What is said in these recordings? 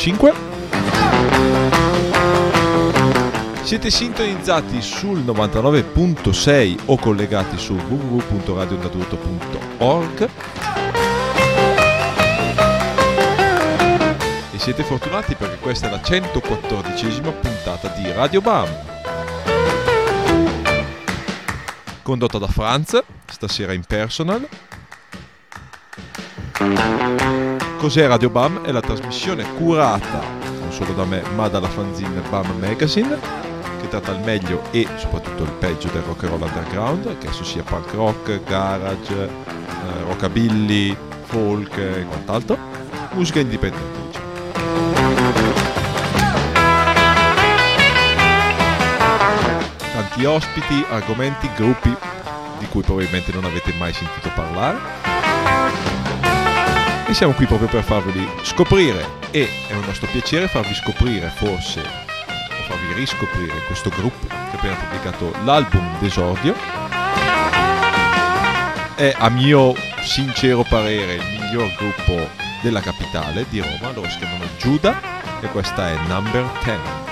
105. Siete sintonizzati sul 99.6 o collegati su www.radionatuto.org. E siete fortunati perché questa è la 114esima puntata di Radio Bam. Condotta da Franz, stasera in personal. Cos'è Radio BAM? È la trasmissione curata non solo da me ma dalla fanzine BAM Magazine che tratta il meglio e soprattutto il peggio del rock and roll underground che esso sia punk rock, garage, eh, rockabilly, folk e quant'altro. Musica indipendente tanti ospiti, argomenti, gruppi di cui probabilmente non avete mai sentito parlare. E siamo qui proprio per farvi scoprire e è un nostro piacere farvi scoprire forse o farvi riscoprire questo gruppo che ha appena pubblicato l'album d'esordio. È a mio sincero parere il miglior gruppo della capitale di Roma, loro si chiamano Giuda e questa è Number 10.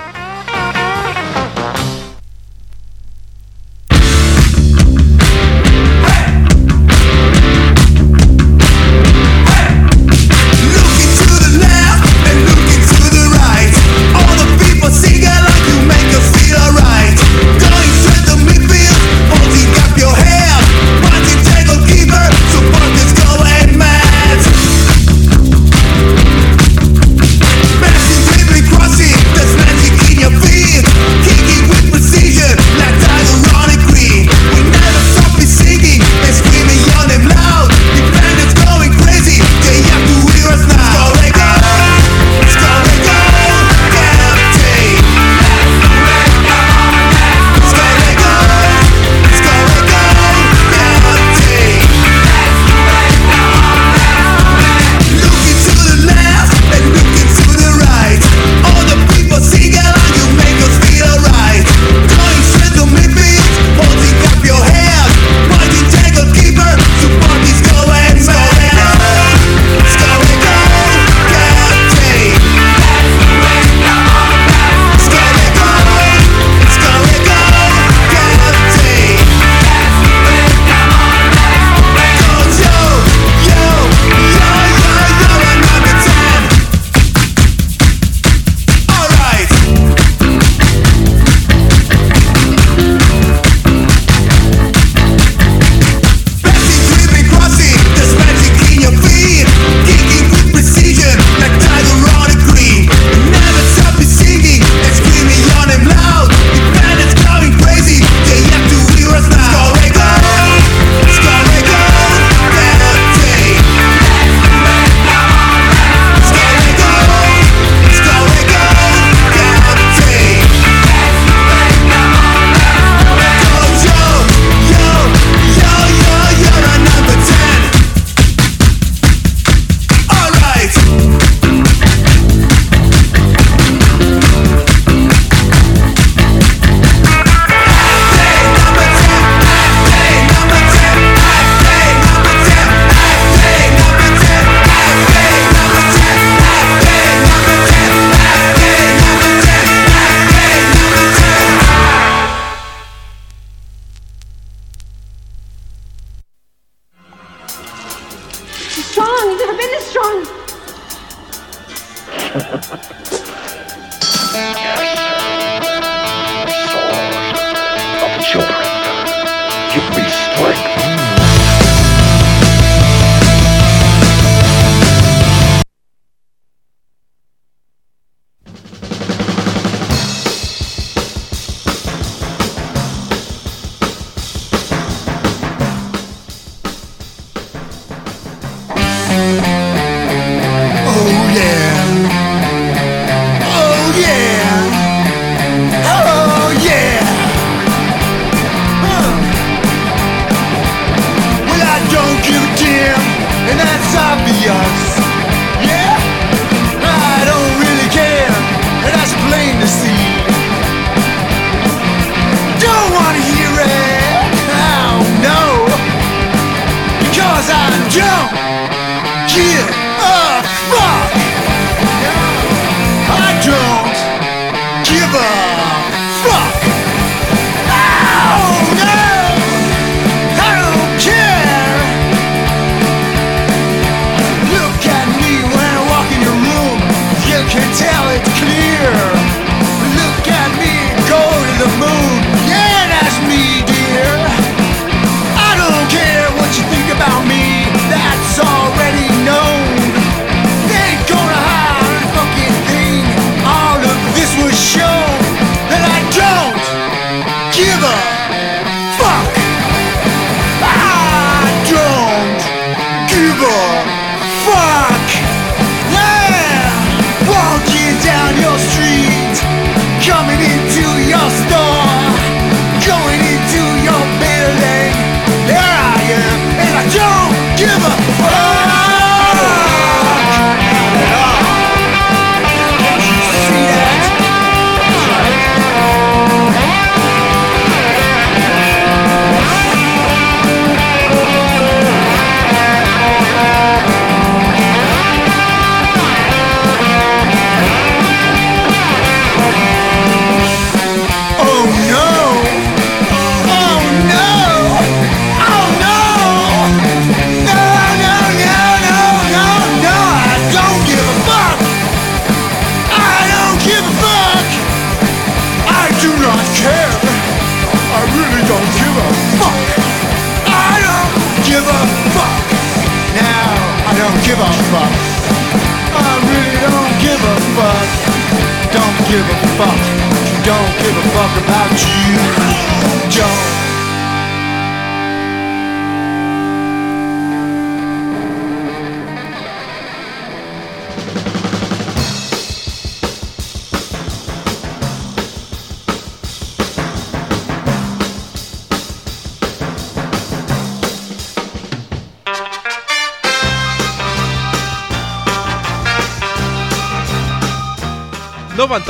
Give me strength.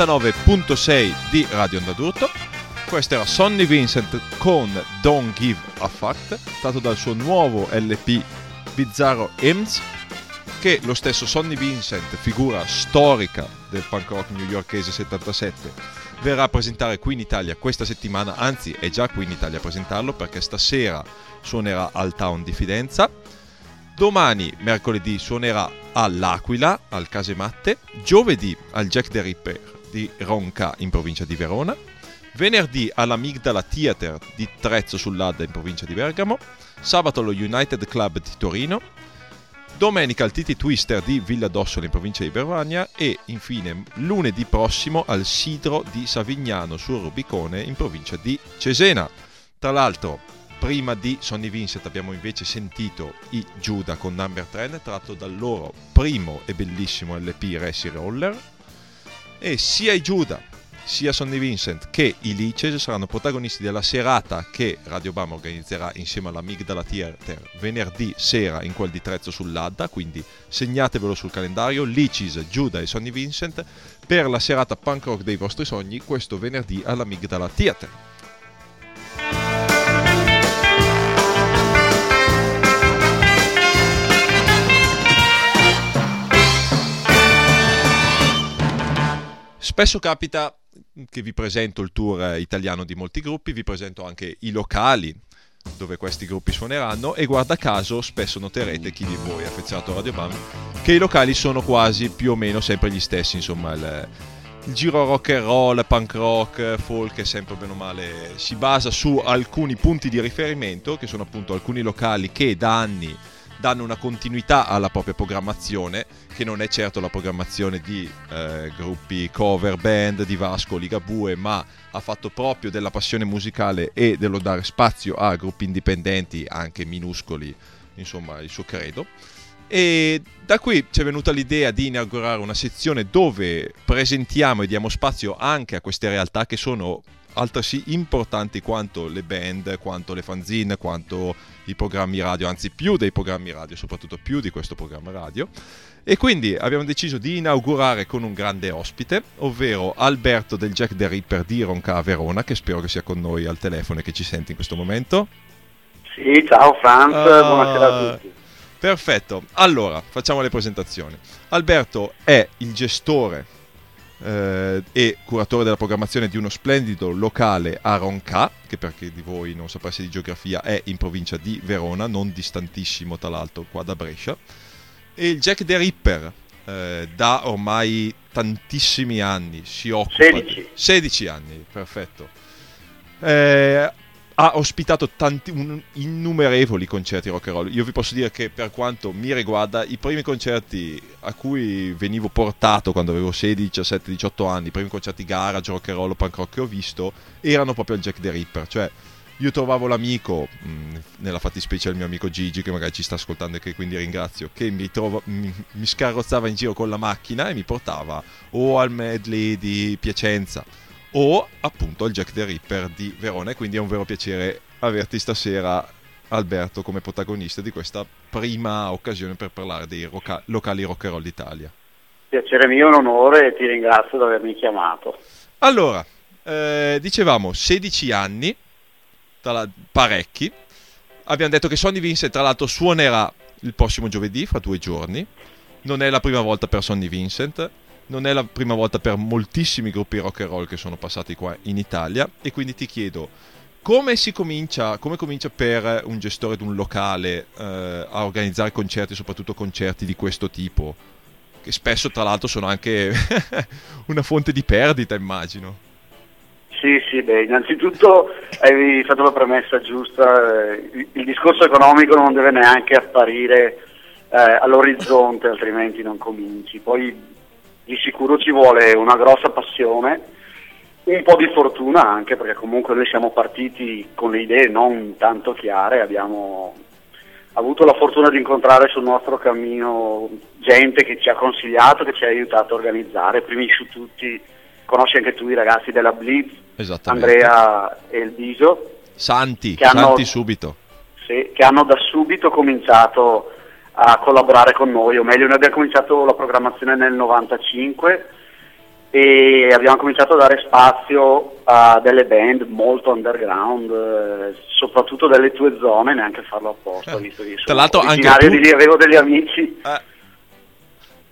99.6 di Radio Onda d'Urto. Questo era Sonny Vincent con Don't Give a Fuck, tratto dal suo nuovo LP Bizzarro Hymns, che lo stesso Sonny Vincent, figura storica del punk rock newyorkese 77, verrà a presentare qui in Italia questa settimana, anzi è già qui in Italia a presentarlo perché stasera suonerà al Town di Fidenza. Domani, mercoledì, suonerà all'Aquila, al Casematte. Giovedì al Jack the Ripper di Ronca in provincia di Verona. Venerdì all'Amigdala Theater di Trezzo sull'Adda in provincia di Bergamo. Sabato allo United Club di Torino. Domenica al Titi Twister di Villa d'Ossola in provincia di Bevagna. E infine lunedì prossimo al Sidro di Savignano sul Rubicone in provincia di Cesena. Tra l'altro, prima di Sonny Vincent abbiamo invece sentito i Judah con Number 3 tratto dal loro primo e bellissimo LP Racing Roller e sia i Judah sia Sonny Vincent che i Lices saranno protagonisti della serata che Radio Bam organizzerà insieme all'Amigdala Theater venerdì sera in quel di Trezzo sull'Adda, quindi segnatevelo sul calendario, Licis, Judah e Sonny Vincent per la serata punk rock dei vostri sogni questo venerdì all'Amigdala Theater. Spesso capita che vi presento il tour italiano di molti gruppi, vi presento anche i locali dove questi gruppi suoneranno e guarda caso spesso noterete chi di voi è affezionato a Radio Bam che i locali sono quasi più o meno sempre gli stessi, insomma il, il giro rock and roll, punk rock, folk è sempre bene o male si basa su alcuni punti di riferimento che sono appunto alcuni locali che da anni danno una continuità alla propria programmazione che non è certo la programmazione di eh, gruppi cover band di Vasco Ligabue ma ha fatto proprio della passione musicale e dello dare spazio a gruppi indipendenti anche minuscoli insomma il suo credo. E da qui ci è venuta l'idea di inaugurare una sezione dove presentiamo e diamo spazio anche a queste realtà che sono altresì importanti quanto le band, quanto le fanzine, quanto i programmi radio, anzi più dei programmi radio, soprattutto più di questo programma radio. E quindi abbiamo deciso di inaugurare con un grande ospite, ovvero Alberto del Jack the Ripper di Ronca a Verona, che spero che sia con noi al telefono e che ci senti in questo momento. Sì, ciao Franz, Ah, buonasera a tutti. Perfetto, allora facciamo le presentazioni. Alberto è il gestore eh, e curatore della programmazione di uno splendido locale a Ronca, che per chi di voi non sapesse di geografia è in provincia di Verona, non distantissimo tra l'altro qua da Brescia. E il Jack the Ripper eh, da ormai tantissimi anni si occupa... 16. 16 anni, perfetto. Eh, ha ospitato tanti, un- innumerevoli concerti rock and roll. Io vi posso dire che per quanto mi riguarda, i primi concerti a cui venivo portato quando avevo 16, 17, 18 anni, i primi concerti garage, rock and roll, punk rock che ho visto, erano proprio al Jack the Ripper. Cioè, io trovavo l'amico, nella fattispecie il mio amico Gigi, che magari ci sta ascoltando e che quindi ringrazio, che mi, trova- mi, mi scarrozzava in giro con la macchina e mi portava o al medley di Piacenza o appunto al Jack the Ripper di Verona e quindi è un vero piacere averti stasera Alberto come protagonista di questa prima occasione per parlare dei roca- locali rock and roll d'Italia. Piacere mio, un onore e ti ringrazio di avermi chiamato. Allora, eh, dicevamo 16 anni, la- parecchi. Abbiamo detto che Sonny Vincent, tra l'altro, suonerà il prossimo giovedì, fra due giorni. Non è la prima volta per Sonny Vincent, non è la prima volta per moltissimi gruppi rock and roll che sono passati qua in Italia. E quindi ti chiedo, come si comincia, come comincia per un gestore di un locale eh, a organizzare concerti, soprattutto concerti di questo tipo? Che spesso, tra l'altro, sono anche una fonte di perdita, immagino. Sì, sì, beh, innanzitutto hai fatto la premessa giusta, eh, il, discorso economico non deve neanche apparire eh, all'orizzonte, altrimenti non cominci. Poi di sicuro ci vuole una grossa passione, un po' di fortuna anche, perché comunque noi siamo partiti con le idee non tanto chiare, abbiamo avuto la fortuna di incontrare sul nostro cammino gente che ci ha consigliato, che ci ha aiutato a organizzare, primi su tutti conosci anche tu i ragazzi della Blitz. Andrea e il Biso, Santi, Che hanno- Santi subito. sì, che hanno da subito cominciato a collaborare con noi, o meglio noi abbiamo cominciato la programmazione nel 95 e abbiamo cominciato a dare spazio a delle band molto underground, eh, soprattutto delle tue zone, neanche farlo apposta, Eh, visto che tra l'altro anche tu- di lì, avevo degli amici. Eh,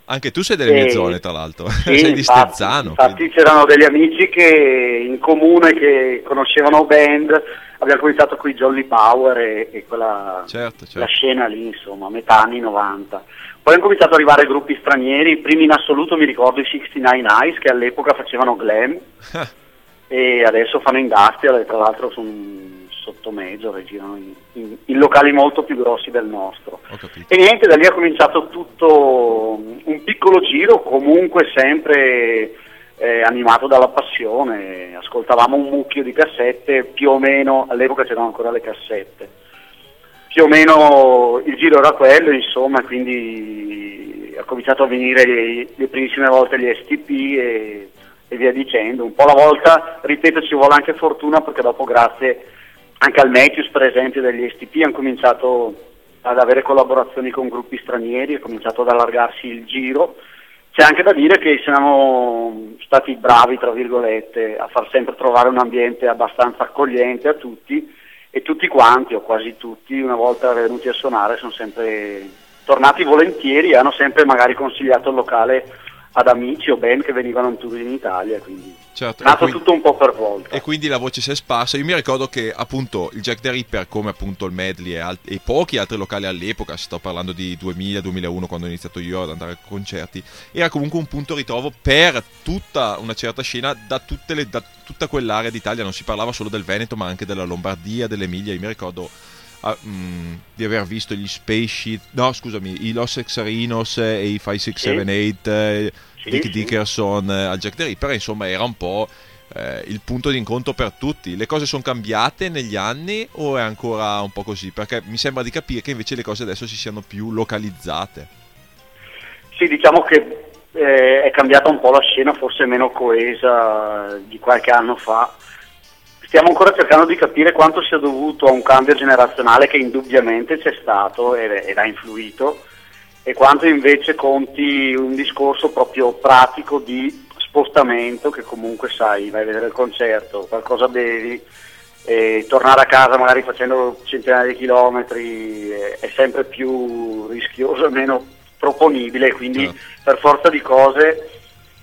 Anche tu sei delle mie E- zone, tra l'altro. Sì, sei di infatti, Stezzano. Infatti quindi- c'erano degli amici che in comune che conoscevano band, abbiamo cominciato con i Jolly Power e, e quella, Certo, certo. la scena lì, insomma, metà anni 90. Poi hanno cominciato ad arrivare gruppi stranieri, i primi in assoluto mi ricordo i 69 Eyes che all'epoca facevano glam e adesso fanno industrial e tra l'altro sono sotto major e girano in, in- in locali molto più grossi del nostro. E niente, da lì è cominciato tutto un piccolo giro, comunque sempre eh, animato dalla passione. Ascoltavamo un mucchio di cassette, più o meno, all'epoca c'erano ancora le cassette. Più o meno il giro era quello, insomma, quindi ha cominciato a venire le, le primissime volte gli STP e, e via dicendo. Un po' alla volta, ripeto, ci vuole anche fortuna perché dopo grazie anche al Matthews per esempio degli STP hanno cominciato ad avere collaborazioni con gruppi stranieri, è cominciato ad allargarsi il giro. C'è anche da dire che siamo stati bravi, tra virgolette, a far sempre trovare un ambiente abbastanza accogliente a tutti e tutti quanti, o quasi tutti, una volta venuti a suonare sono sempre tornati volentieri e hanno sempre magari consigliato il locale ad amici o band che venivano in tour in Italia, quindi Certo, È nato quindi- tutto un po' per volta. E quindi la voce si è sparsa. Io mi ricordo che appunto il Jack the Ripper, come appunto il Medley e, al- e pochi altri locali all'epoca, sto parlando di 2000-2001 quando ho iniziato io ad andare a concerti, era comunque un punto ritrovo per tutta una certa scena da, tutte le- da tutta quell'area d'Italia. Non si parlava solo del Veneto, ma anche della Lombardia, dell'Emilia. Io mi ricordo ah, mm, di aver visto gli Space no scusami, i Los Exarinos e i 5678, eh, Sì, Dick sì. Dickerson eh, al Jack the Ripper, insomma era un po' eh, il punto di incontro per tutti. Le cose sono cambiate negli anni o è ancora un po' così? Perché mi sembra di capire che invece le cose adesso si siano più localizzate. Sì, diciamo che eh, è cambiata un po' la scena, forse meno coesa di qualche anno fa. Stiamo ancora cercando di capire quanto sia dovuto a un cambio generazionale che indubbiamente c'è stato ed, ed ha influito e quanto invece conti un discorso proprio pratico di spostamento che comunque sai, vai a vedere il concerto, qualcosa bevi e tornare a casa magari facendo centinaia di chilometri eh, è sempre più rischioso e meno proponibile, quindi Certo. per forza di cose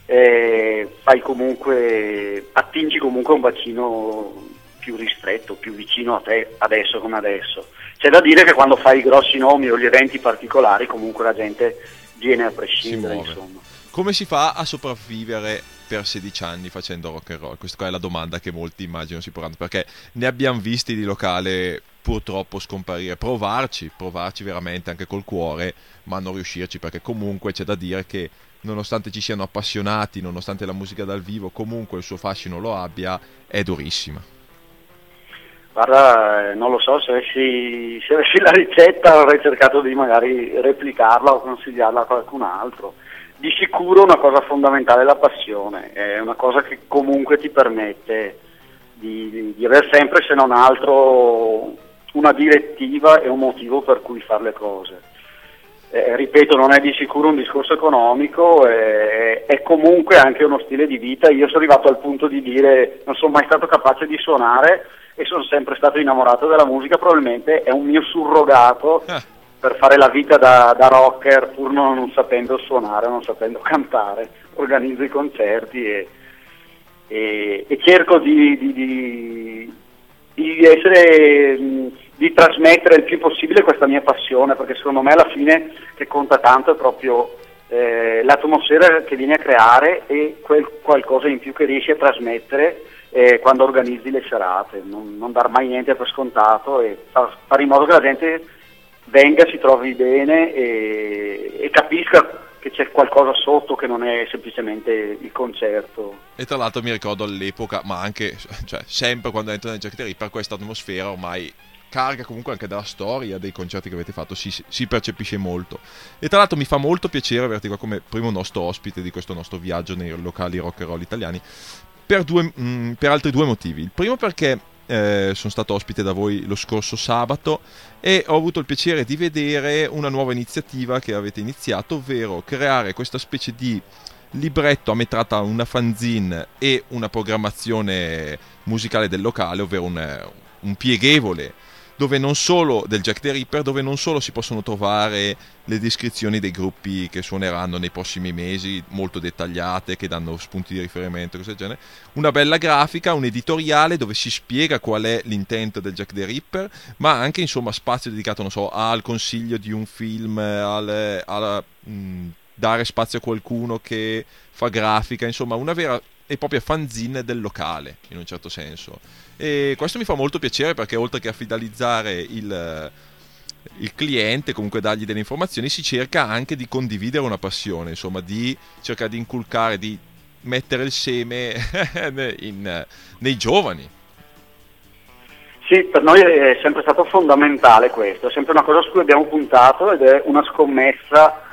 eh, fai comunque, attingi comunque un bacino più ristretto, più vicino a te adesso come adesso. C'è da dire che quando fai i grossi nomi o gli eventi particolari comunque la gente viene a prescindere. Come si fa a sopravvivere per 16 anni facendo rock and roll? Questa è la domanda che molti immagino si porranno, perché ne abbiamo visti di locale purtroppo scomparire. Provarci, provarci veramente anche col cuore, ma non riuscirci, perché comunque c'è da dire che nonostante ci siano appassionati, nonostante la musica dal vivo, comunque il suo fascino lo abbia, è durissima. Guarda, eh, non lo so, se avessi, se avessi la ricetta avrei cercato di magari replicarla o consigliarla a qualcun altro. Di sicuro una cosa fondamentale è la passione, è una cosa che comunque ti permette di, di- di avere sempre, se non altro, una direttiva e un motivo per cui fare le cose. Eh, ripeto, non è di sicuro un discorso economico, eh, è comunque anche uno stile di vita. Io sono arrivato al punto di dire non sono mai stato capace di suonare e sono sempre stato innamorato della musica, probabilmente è un mio surrogato Ah. per fare la vita da, da rocker pur non, non sapendo suonare, non sapendo cantare. Organizzo i concerti e, e- e cerco di, di- di- di essere, mh, di trasmettere il più possibile questa mia passione, perché secondo me alla fine che conta tanto è proprio eh, l'atmosfera che vieni a creare e quel qualcosa in più che riesci a trasmettere eh, quando organizzi le serate, non, non dar mai niente per scontato e far- fare in modo che la gente venga, si trovi bene e, e capisca che c'è qualcosa sotto che non è semplicemente il concerto. E tra l'altro mi ricordo all'epoca, ma anche cioè, sempre quando entro nel Jack the Ripper, questa atmosfera ormai carica comunque anche dalla storia dei concerti che avete fatto, si, si percepisce molto. E tra l'altro mi fa molto piacere averti qua come primo nostro ospite di questo nostro viaggio nei locali rock and roll italiani per, due, mm, per altri due motivi. Il primo perché eh, sono stato ospite da voi lo scorso sabato e ho avuto il piacere di vedere una nuova iniziativa che avete iniziato, ovvero creare questa specie di libretto a metà tra una fanzine e una programmazione musicale del locale, ovvero un, un pieghevole dove non solo del Jack the Ripper, dove non solo si possono trovare le descrizioni dei gruppi che suoneranno nei prossimi mesi, molto dettagliate, che danno spunti di riferimento, cose del genere, una bella grafica, un editoriale dove si spiega qual è l'intento del Jack the Ripper, ma anche insomma spazio dedicato, non so, al consiglio di un film, al, alla, mh, dare spazio a qualcuno che fa grafica, insomma una vera e propria fanzine del locale, in un certo senso. E questo mi fa molto piacere perché oltre che a fidelizzare il, il cliente, comunque dargli delle informazioni, si cerca anche di condividere una passione, insomma, di cercare di inculcare, di mettere il seme in, nei giovani. Sì, per noi è sempre stato fondamentale questo, è sempre una cosa su cui abbiamo puntato ed è una scommessa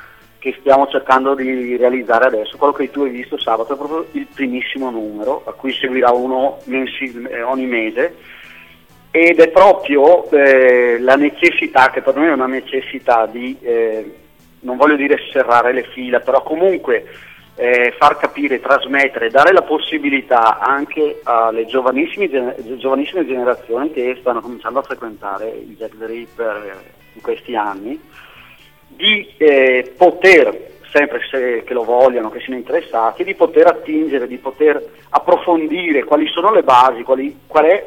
che stiamo cercando di realizzare adesso. Quello che tu hai visto sabato è proprio il primissimo numero, a cui seguirà uno eh, ogni mese, ed è proprio eh, la necessità, che per noi è una necessità di, eh, non voglio dire serrare le fila, però comunque eh, far capire, trasmettere, dare la possibilità anche alle giovanissime, giovanissime generazioni che stanno cominciando a frequentare il Jack the Ripper eh, in questi anni, di eh, poter sempre se, che lo vogliano, che siano interessati, di poter attingere, di poter approfondire quali sono le basi, quali, qual è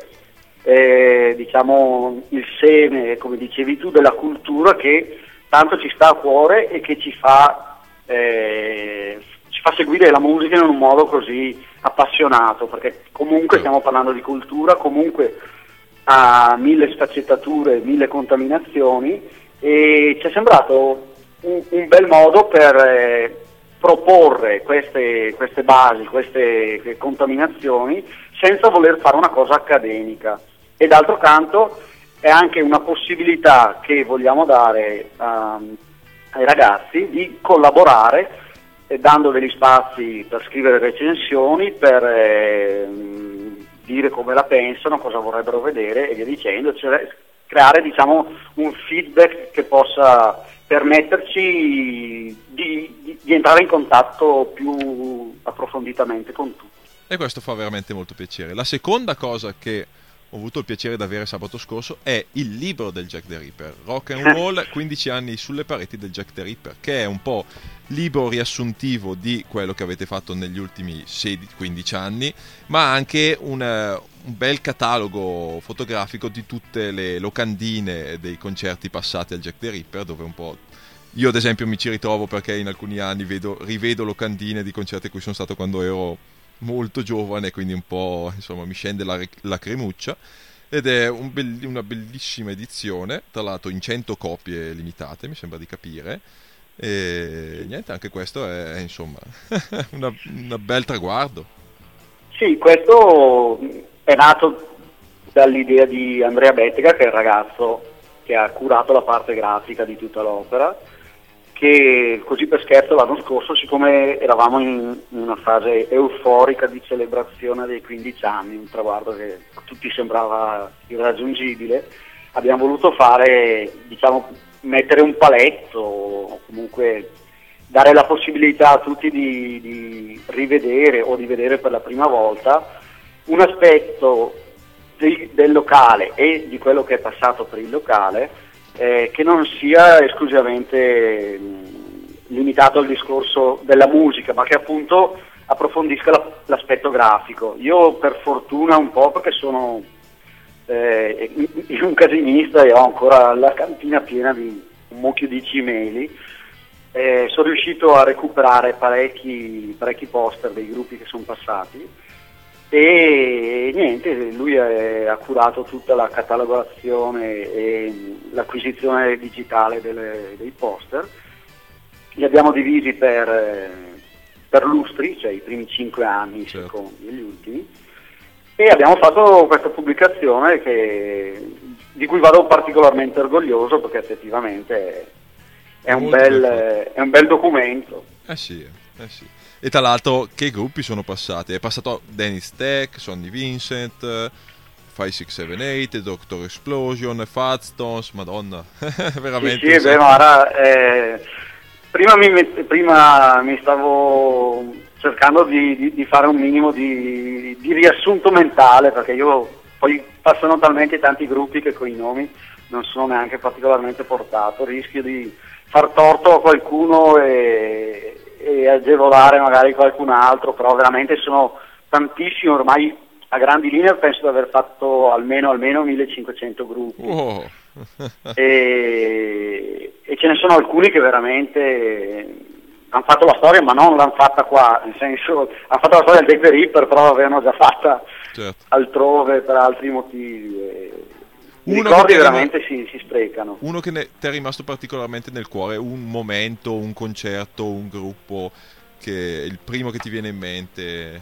eh, diciamo, il seme, come dicevi tu, della cultura che tanto ci sta a cuore e che ci fa, eh, ci fa seguire la musica in un modo così appassionato, perché comunque stiamo parlando di cultura, comunque ha mille sfaccettature, mille contaminazioni e ci è sembrato un, un bel modo per eh, proporre queste, queste basi, queste contaminazioni senza voler fare una cosa accademica. E d'altro canto è anche una possibilità che vogliamo dare um, ai ragazzi di collaborare eh, dando degli spazi per scrivere recensioni, per eh, dire come la pensano, cosa vorrebbero vedere e via dicendo, cioè creare diciamo, un feedback che possa permetterci di, di, di entrare in contatto più approfonditamente con tutti. E questo fa veramente molto piacere. La seconda cosa che ho avuto il piacere di avere sabato scorso è il libro del Jack the Ripper, Rock and Roll 15 anni sulle pareti del Jack the Ripper, che è un po' libro riassuntivo di quello che avete fatto negli ultimi 16-15 anni, ma anche un, un, bel catalogo fotografico di tutte le locandine dei concerti passati al Jack the Ripper, dove un po' io ad esempio mi ci ritrovo perché in alcuni anni vedo, rivedo locandine di concerti a cui sono stato quando ero molto giovane, quindi un po' insomma mi scende la, la cremuccia. Ed è un be- una bellissima edizione, tra l'altro in 100 copie limitate, mi sembra di capire. E niente, anche questo è insomma un bel traguardo. Sì, questo è nato dall'idea di Andrea Bettega, che è il ragazzo che ha curato la parte grafica di tutta l'opera che così per scherzo l'anno scorso, siccome eravamo in una fase euforica di celebrazione dei 15 anni, un traguardo che a tutti sembrava irraggiungibile, abbiamo voluto fare, diciamo, mettere un paletto, o comunque dare la possibilità a tutti di, di rivedere o di vedere per la prima volta un aspetto di, del locale e di quello che è passato per il locale eh, che non sia esclusivamente mh, limitato al discorso della musica, ma che appunto approfondisca la, l'aspetto grafico. Io per fortuna un po' perché sono eh, un casinista e ho ancora la cantina piena di un mucchio di cimeli, eh, sono riuscito a recuperare parecchi, parecchi poster dei gruppi che sono passati e niente, lui ha curato tutta la catalogazione e l'acquisizione digitale delle, dei poster, li abbiamo divisi per, per, lustri, cioè i primi cinque anni, i certo. secondi e gli ultimi, e abbiamo fatto questa pubblicazione che, di cui vado particolarmente orgoglioso perché effettivamente è un, bel, è un bel documento. Eh sì, eh sì. E tra l'altro, che gruppi sono passati? È passato Dennis Tech, Sonny Vincent, 5678, Doctor Explosion, Fadstones, madonna, veramente. Sì, sì beh, Mara, eh, prima, mi, prima, mi, stavo cercando di, di, di fare un minimo di, di, riassunto mentale, perché io poi passano talmente tanti gruppi che con i nomi non sono neanche particolarmente portato, rischio di far torto a qualcuno e, e agevolare magari qualcun altro, però veramente sono tantissimi ormai a grandi linee penso di aver fatto almeno, almeno 1500 gruppi oh. e, e, ce ne sono alcuni che veramente hanno fatto la storia ma non l'hanno fatta qua, nel senso hanno fatto la storia del Deck the Ripper però l'avevano già fatta certo. altrove per altri motivi. E, i ricordi veramente si, si, sprecano. Uno che ne, ti è rimasto particolarmente nel cuore, un momento, un concerto, un gruppo che è il primo che ti viene in mente?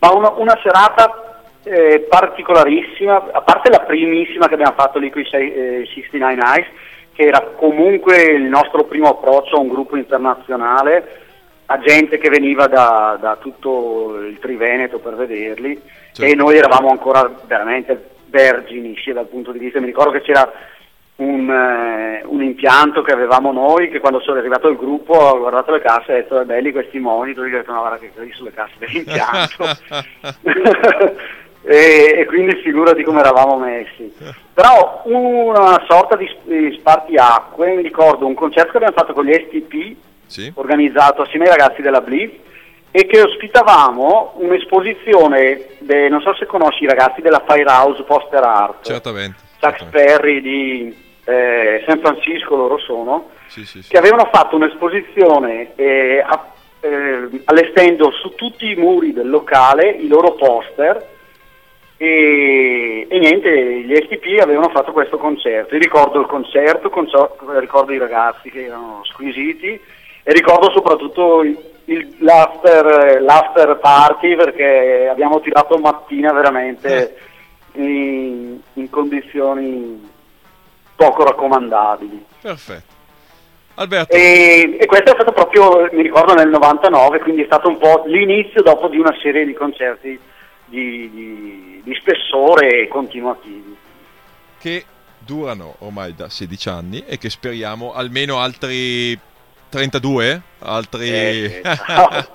Ma una, una serata eh, particolarissima, a parte la primissima che abbiamo fatto lì con i eh, 69 Eyes, che era comunque il nostro primo approccio a un gruppo internazionale, a gente che veniva da, da tutto il Triveneto per vederli certo. e noi eravamo ancora veramente vergini sia dal punto di vista, mi ricordo che c'era un, eh, un, impianto che avevamo noi che quando sono arrivato il gruppo ho guardato le casse e ho detto belli questi monitor, ho detto no guarda che quelli sulle casse dell'impianto e, e, quindi figurati come eravamo messi però una sorta di, di spartiacque mi ricordo un concerto che abbiamo fatto con gli STP Sì. organizzato assieme ai ragazzi della BLI e che ospitavamo un'esposizione, de- non so se conosci i ragazzi della Firehouse Poster Art, Certamente. Chuck certamente. Perry di eh, San Francisco loro sono, Sì, sì, sì. che avevano fatto un'esposizione eh, a- eh, allestendo su tutti i muri del locale i loro poster e, e niente, gli STP avevano fatto questo concerto. Io ricordo il concerto, conso- ricordo i ragazzi che erano squisiti e ricordo soprattutto il- l'after, l'after party perché abbiamo tirato mattina veramente in, in condizioni poco raccomandabili. Perfetto. Alberto, E, e questo è stato proprio, mi ricordo, nel 99, quindi è stato un po' l'inizio dopo di una serie di concerti di, di- di spessore e continuativi. che durano ormai da 16 anni e che speriamo almeno altri 32? Altri... Eh, ciao.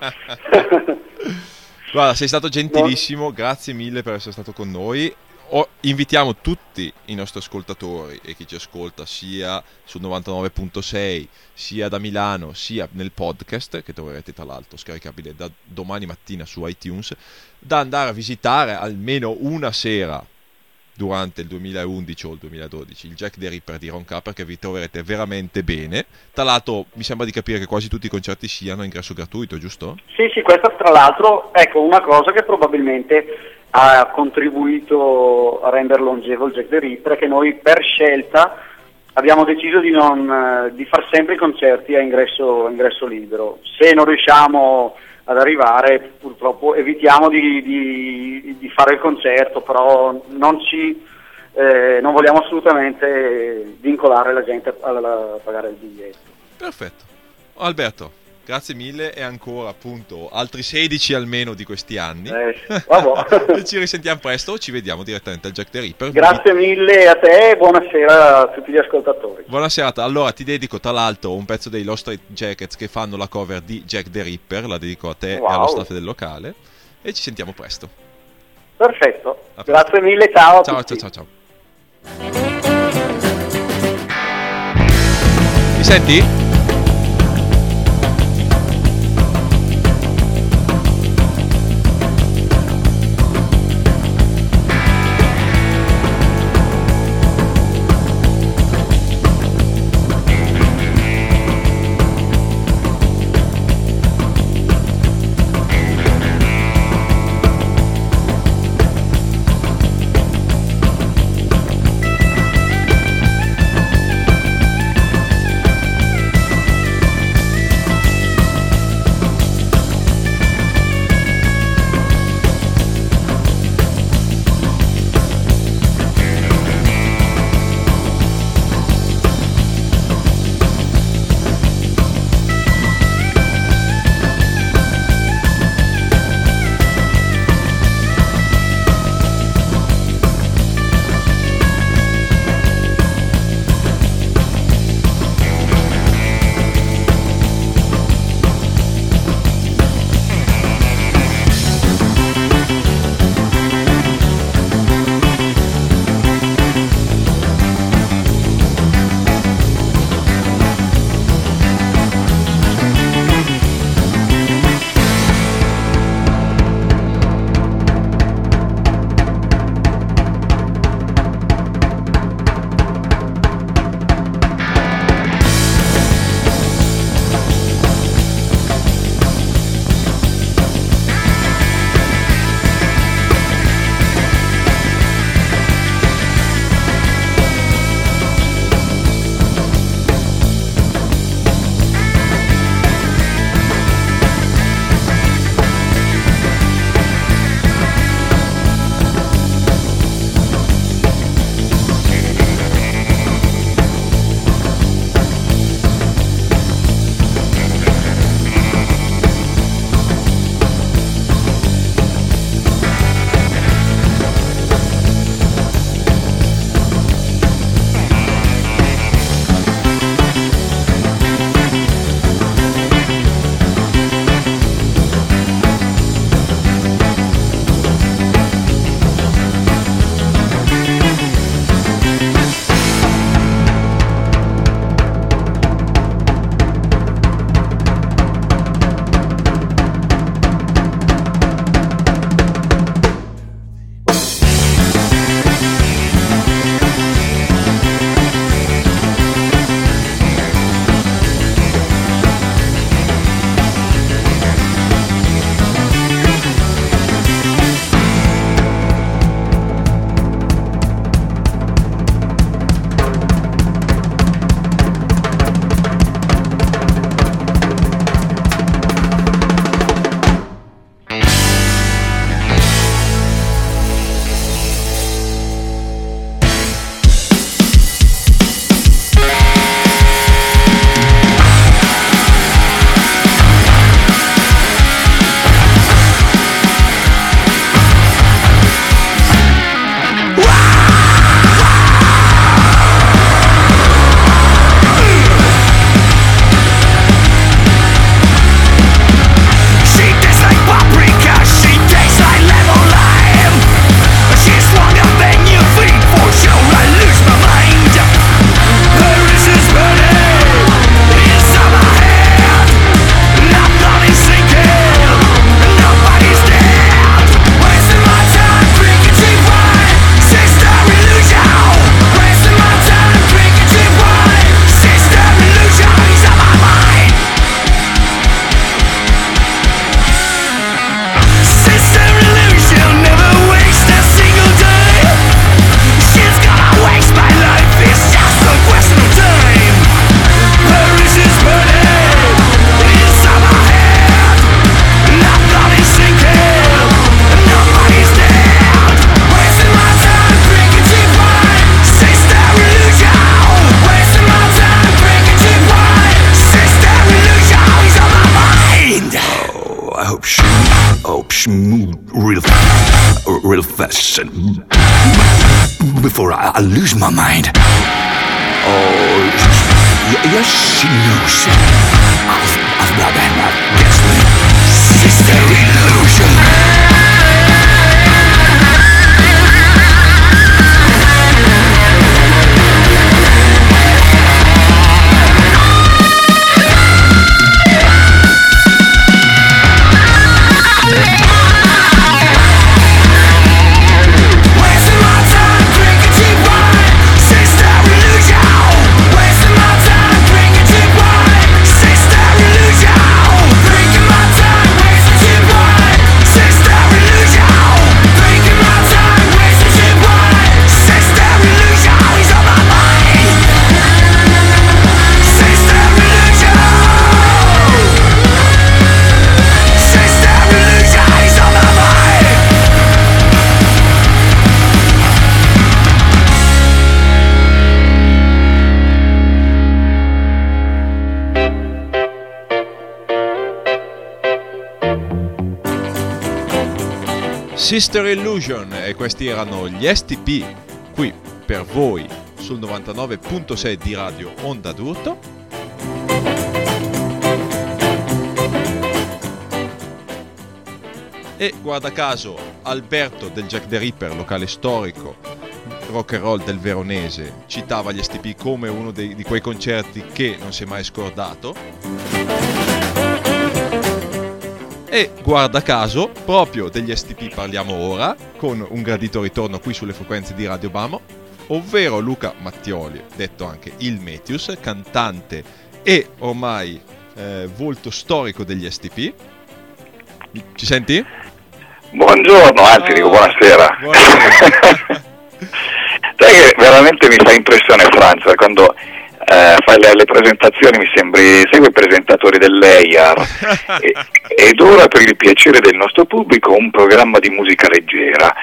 Guarda, sei stato gentilissimo, grazie mille per essere stato con noi. O- invitiamo tutti i nostri ascoltatori e chi ci ascolta sia sul 99.6, sia da Milano, sia nel podcast, che troverete tra l'altro scaricabile da domani mattina su iTunes, da andare a visitare almeno una sera durante il 2011 o il 2012 il Jack the Ripper di Ron K perché vi troverete veramente bene. Tra l'altro mi sembra di capire che quasi tutti i concerti siano a ingresso gratuito, giusto? Sì, sì, questa tra l'altro ecco una cosa che probabilmente ha contribuito a rendere longevo il Jack the Ripper, che noi per scelta abbiamo deciso di, non, eh, di far sempre i concerti a ingresso, a ingresso libero. Se non riusciamo ad arrivare, purtroppo evitiamo di, di- di fare il concerto, però non ci... eh, non vogliamo assolutamente vincolare la gente a, a pagare il biglietto. Perfetto. Alberto, grazie mille e ancora appunto altri 16 almeno di questi anni. Eh, ci risentiamo presto, ci vediamo direttamente al Jack the Ripper. Grazie mille a te e buonasera a tutti gli ascoltatori. Buona serata, allora ti dedico tra l'altro un pezzo dei Lost Street Jackets che fanno la cover di Jack the Ripper, la dedico a te e Wow. allo staff del locale e ci sentiamo presto. Perfetto, A presto. grazie mille, ciao Ciao, ciao, ciao, ciao. Mi senti? And before I, I lose my mind. Oh, yes, she knows. I've, I've got that. Guess me, sister illusion. Sister Illusion e questi erano gli STP qui per voi sul 99.6 di Radio Onda d'Urto. E guarda caso Alberto del Jack the Ripper, locale storico rock and roll del Veronese, citava gli STP come uno dei- di quei concerti che non si è mai scordato. E guarda caso, proprio degli STP parliamo ora, con un gradito ritorno qui sulle frequenze di Radio Bamo, ovvero Luca Mattioli, detto anche il Metius, cantante e ormai eh, volto storico degli STP. Ci senti? Buongiorno, anzi dico buonasera. Buonasera. Sai che veramente mi fa impressione Franza quando eh, fai le, le presentazioni mi sembri, segui i presentatori dell'EIAR e, ed ora per il piacere del nostro pubblico un programma di musica leggera.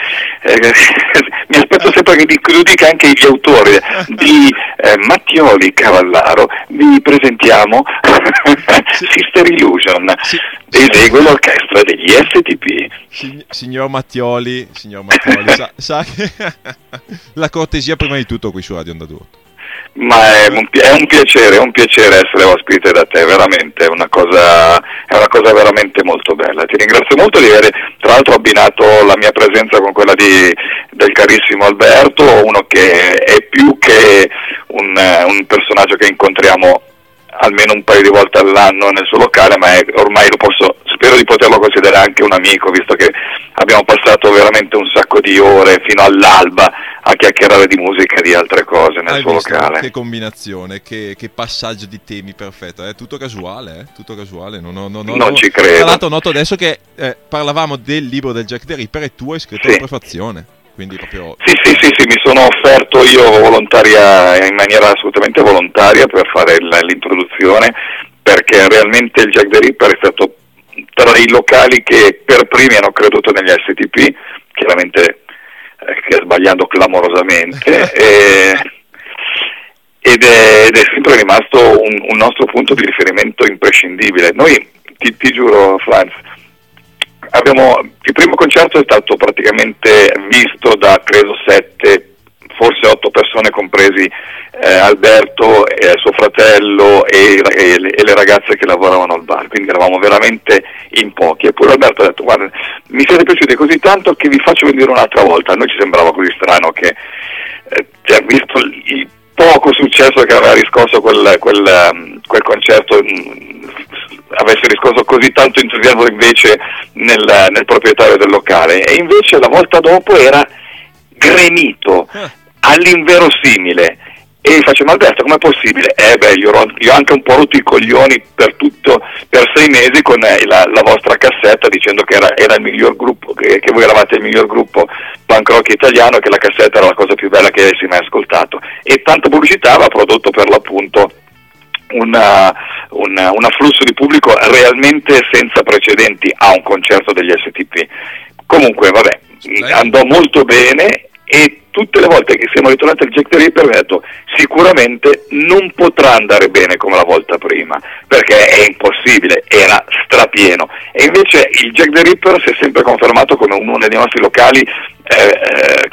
Eh, mi aspetto sempre che lo dica anche gli autori di eh, Mattioli Cavallaro, vi presentiamo Sister Illusion, Sì. esegue l'orchestra degli STP. Sig- signor Mattioli, signor Mattioli sa, sa che la cortesia prima di tutto qui su Radio Onda d'Urto. Ma è un, è un piacere, è un piacere essere ospite da te, veramente, è una, cosa, è una cosa veramente molto bella. Ti ringrazio molto di aver tra l'altro abbinato la mia presenza con quella di, del carissimo Alberto, uno che è più che un, un personaggio che incontriamo almeno un paio di volte all'anno nel suo locale, ma è- ormai lo posso, spero di poterlo considerare anche un amico, visto che abbiamo passato veramente un sacco di ore fino all'alba a chiacchierare di musica e di altre cose nel Hai suo visto? locale. Che combinazione, che, che passaggio di temi perfetto, è tutto casuale, eh? tutto casuale. Non, non ho- Non ci credo. Tra l'altro noto adesso che eh, parlavamo del libro del Jack the Ripper e tu hai scritto Sì. la prefazione, quindi proprio... Sì, sì, sì, sì, mi sono offerto io volontaria, in maniera assolutamente volontaria per fare l'introduzione, perché realmente il Jack the Ripper è stato tra i locali che per primi hanno creduto negli STP, chiaramente eh, sbagliando clamorosamente, e- ed, è, ed è sempre rimasto un, un nostro punto di riferimento imprescindibile. Noi, ti, ti giuro, Franz, abbiamo, il primo concerto è stato praticamente visto da credo sette, forse otto persone, compresi eh, Alberto, e suo fratello e, e le, e le ragazze che lavoravano al bar, quindi eravamo veramente in pochi. Eppure Alberto ha detto: Guarda, mi siete piaciuti così tanto che vi faccio venire un'altra volta. A noi ci sembrava così strano che, eh, cioè, visto il, poco successo che aveva riscosso quel, quel, ehm, quel concerto, mh, avesse riscosso così tanto entusiasmo invece nel, nel proprietario del locale. E invece la volta dopo era gremito all'inverosimile. E gli faccio, ma Alberto, com'è possibile? Eh beh, io, ho anche un po' rotto i coglioni per tutto, per sei mesi con eh, la, la vostra cassetta dicendo che era, era il miglior gruppo, che, che voi eravate il miglior gruppo punk rock italiano e che la cassetta era la cosa più bella che avessi mai ascoltato. E tanta pubblicità aveva prodotto per l'appunto una- una- un afflusso di pubblico realmente senza precedenti a un concerto degli STP. Comunque, vabbè, andò molto bene e tutte le volte che siamo ritornati al Jack the Ripper mi ha detto sicuramente non potrà andare bene come la volta prima, perché è impossibile, era strapieno. E invece il Jack the Ripper si è sempre confermato come uno dei nostri locali eh, eh,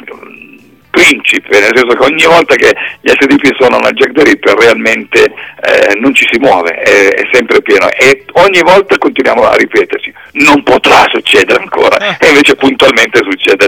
principe, nel senso che ogni volta che gli SDP suonano al Jack the Ripper realmente eh, non ci si muove, è, è sempre pieno. E ogni volta continuiamo a ripeterci, non potrà succedere ancora. E invece puntualmente succede